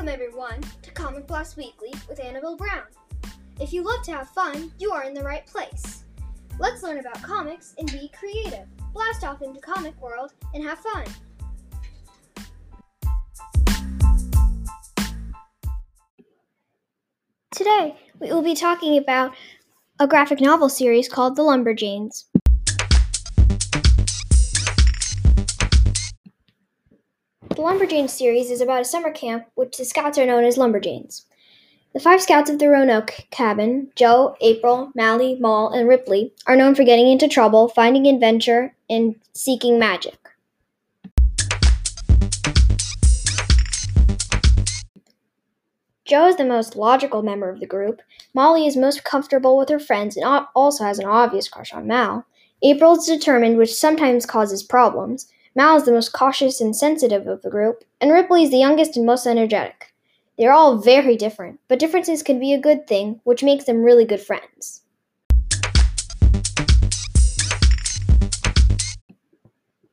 Welcome, everyone, to Comic Blast Weekly with Annabelle Brown. If you love to have fun, you are in the right place. Let's learn about comics and be creative. Blast off into comic world and have fun. Today, we will be talking about a graphic novel series called The Lumberjanes. The Lumberjanes series is about a summer camp which the scouts are known as Lumberjanes. The five scouts of the Roanoke cabin, Jo, April, Molly, Mal, and Ripley, are known for getting into trouble, finding adventure, and seeking magic. Jo is the most logical member of the group. Molly is most comfortable with her friends and also has an obvious crush on Mal. April is determined, which sometimes causes problems. Mal is the most cautious and sensitive of the group, and Ripley is the youngest and most energetic. They are all very different, but differences can be a good thing, which makes them really good friends.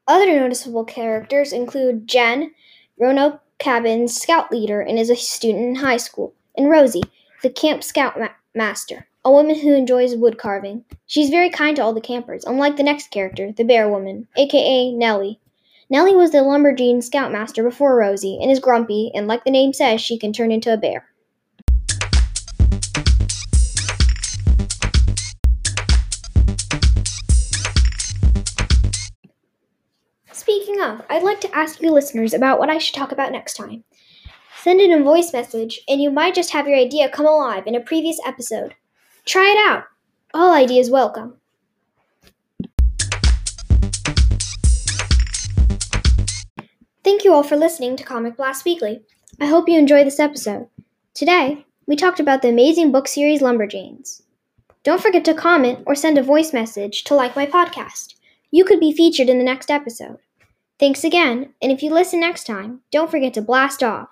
Other noticeable characters include Jen, Roanoke Cabin's scout leader and is a student in high school, and Rosie, the camp scout ma- master, a woman who enjoys wood carving. She's very kind to all the campers, unlike the next character, the bear woman, aka Nellie. Nellie was the lumberjane scoutmaster before Rosie and is grumpy, and like the name says, she can turn into a bear. Speaking of, I'd like to ask you listeners about what I should talk about next time. Send in a voice message, and you might just have your idea come alive in a previous episode. Try it out. All ideas welcome. Thank you all for listening to Comic Blast Weekly. I hope you enjoyed this episode. Today, we talked about the amazing book series Lumberjanes. Don't forget to comment or send a voice message to like my podcast. You could be featured in the next episode. Thanks again, and if you listen next time, don't forget to blast off.